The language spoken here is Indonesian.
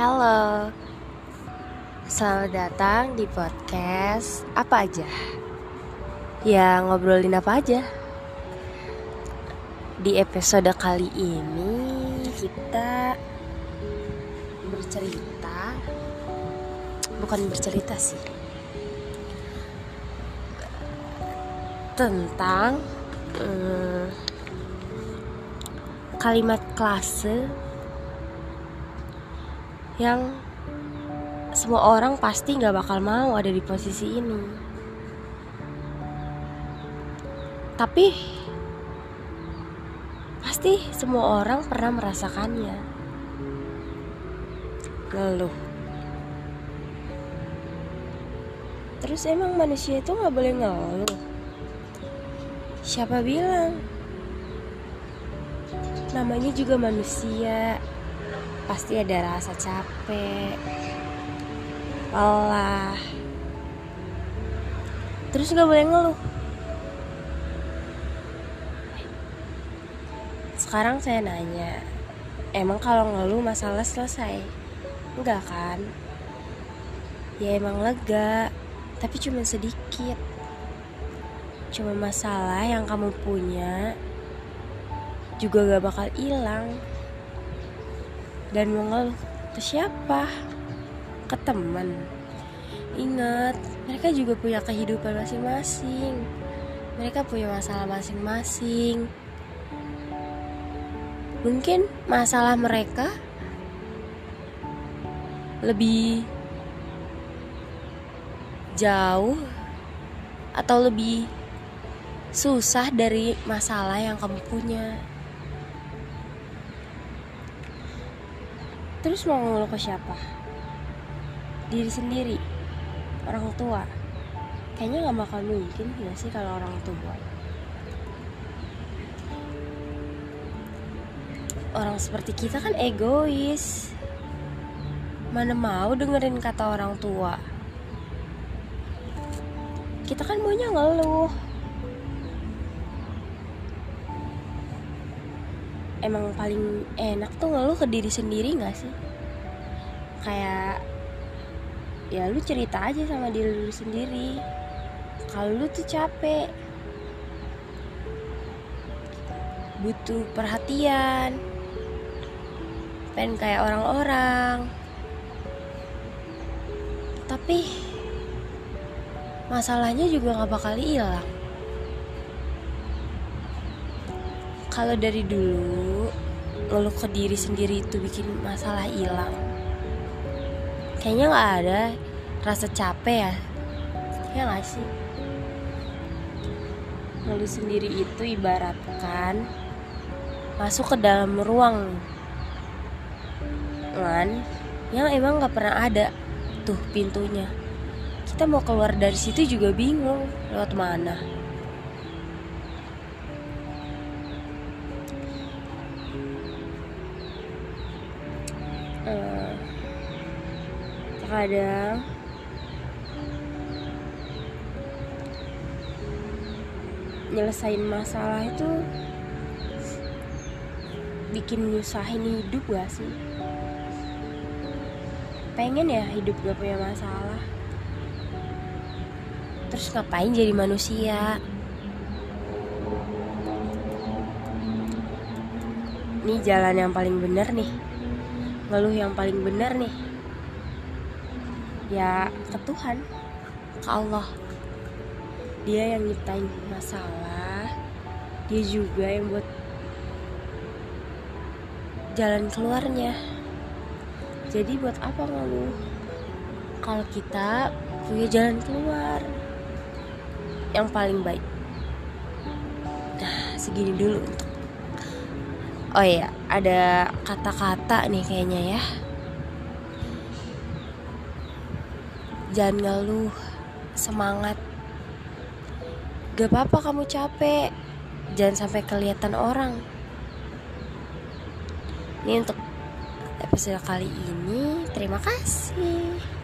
Halo, selamat datang di podcast apa aja. Ya ngobrolin apa aja. Di episode kali ini kita bercerita, bukan bercerita sih, tentang hmm, kalimat klase yang semua orang pasti nggak bakal mau ada di posisi ini. Tapi pasti semua orang pernah merasakannya. Ngeluh. Terus emang manusia itu nggak boleh ngeluh? Siapa bilang? Namanya juga manusia pasti ada rasa capek, lelah, terus gak boleh ngeluh. Sekarang saya nanya, emang kalau ngeluh masalah selesai? Enggak kan? Ya emang lega, tapi cuma sedikit. Cuma masalah yang kamu punya juga gak bakal hilang dan mengeluh ke siapa? Ke teman. Ingat, mereka juga punya kehidupan masing-masing. Mereka punya masalah masing-masing. Mungkin masalah mereka lebih jauh atau lebih susah dari masalah yang kamu punya. Terus mau ngeluh ke siapa? Diri sendiri, orang tua. Kayaknya gak bakal mungkin gak sih kalau orang tua. Orang seperti kita kan egois. Mana mau dengerin kata orang tua. Kita kan maunya ngeluh. Emang paling enak tuh ngeluh ke diri sendiri gak sih? Kayak ya lu cerita aja sama diri lu sendiri. Kalau lu tuh capek butuh perhatian pengen kayak orang-orang. Tapi masalahnya juga gak bakal hilang kalau dari dulu ngeluh ke diri sendiri itu bikin masalah hilang. Kayaknya nggak ada rasa capek ya. Ya nggak sih? Ngeluh sendiri itu ibaratkan masuk ke dalam ruang. Kan? Yang emang nggak pernah ada tuh pintunya. Kita mau keluar dari situ juga bingung lewat mana uh, terkadang nyelesain masalah itu bikin nyusahin hidup gak sih? Pengen ya hidup gak punya masalah. Terus ngapain jadi manusia? Ini jalan yang paling bener nih ngeluh yang paling benar nih. Ya ke Tuhan ke Allah. Dia yang nyiptain masalah dia juga yang buat jalan keluarnya. Jadi buat apa ngeluh? Kalau kita punya jalan keluar yang paling baik. Nah segini dulu Oh iya, ada kata-kata nih kayaknya ya. Jangan ngeluh, semangat. Gak apa-apa kamu capek, jangan sampai kelihatan orang. Ini untuk episode kali ini, terima kasih.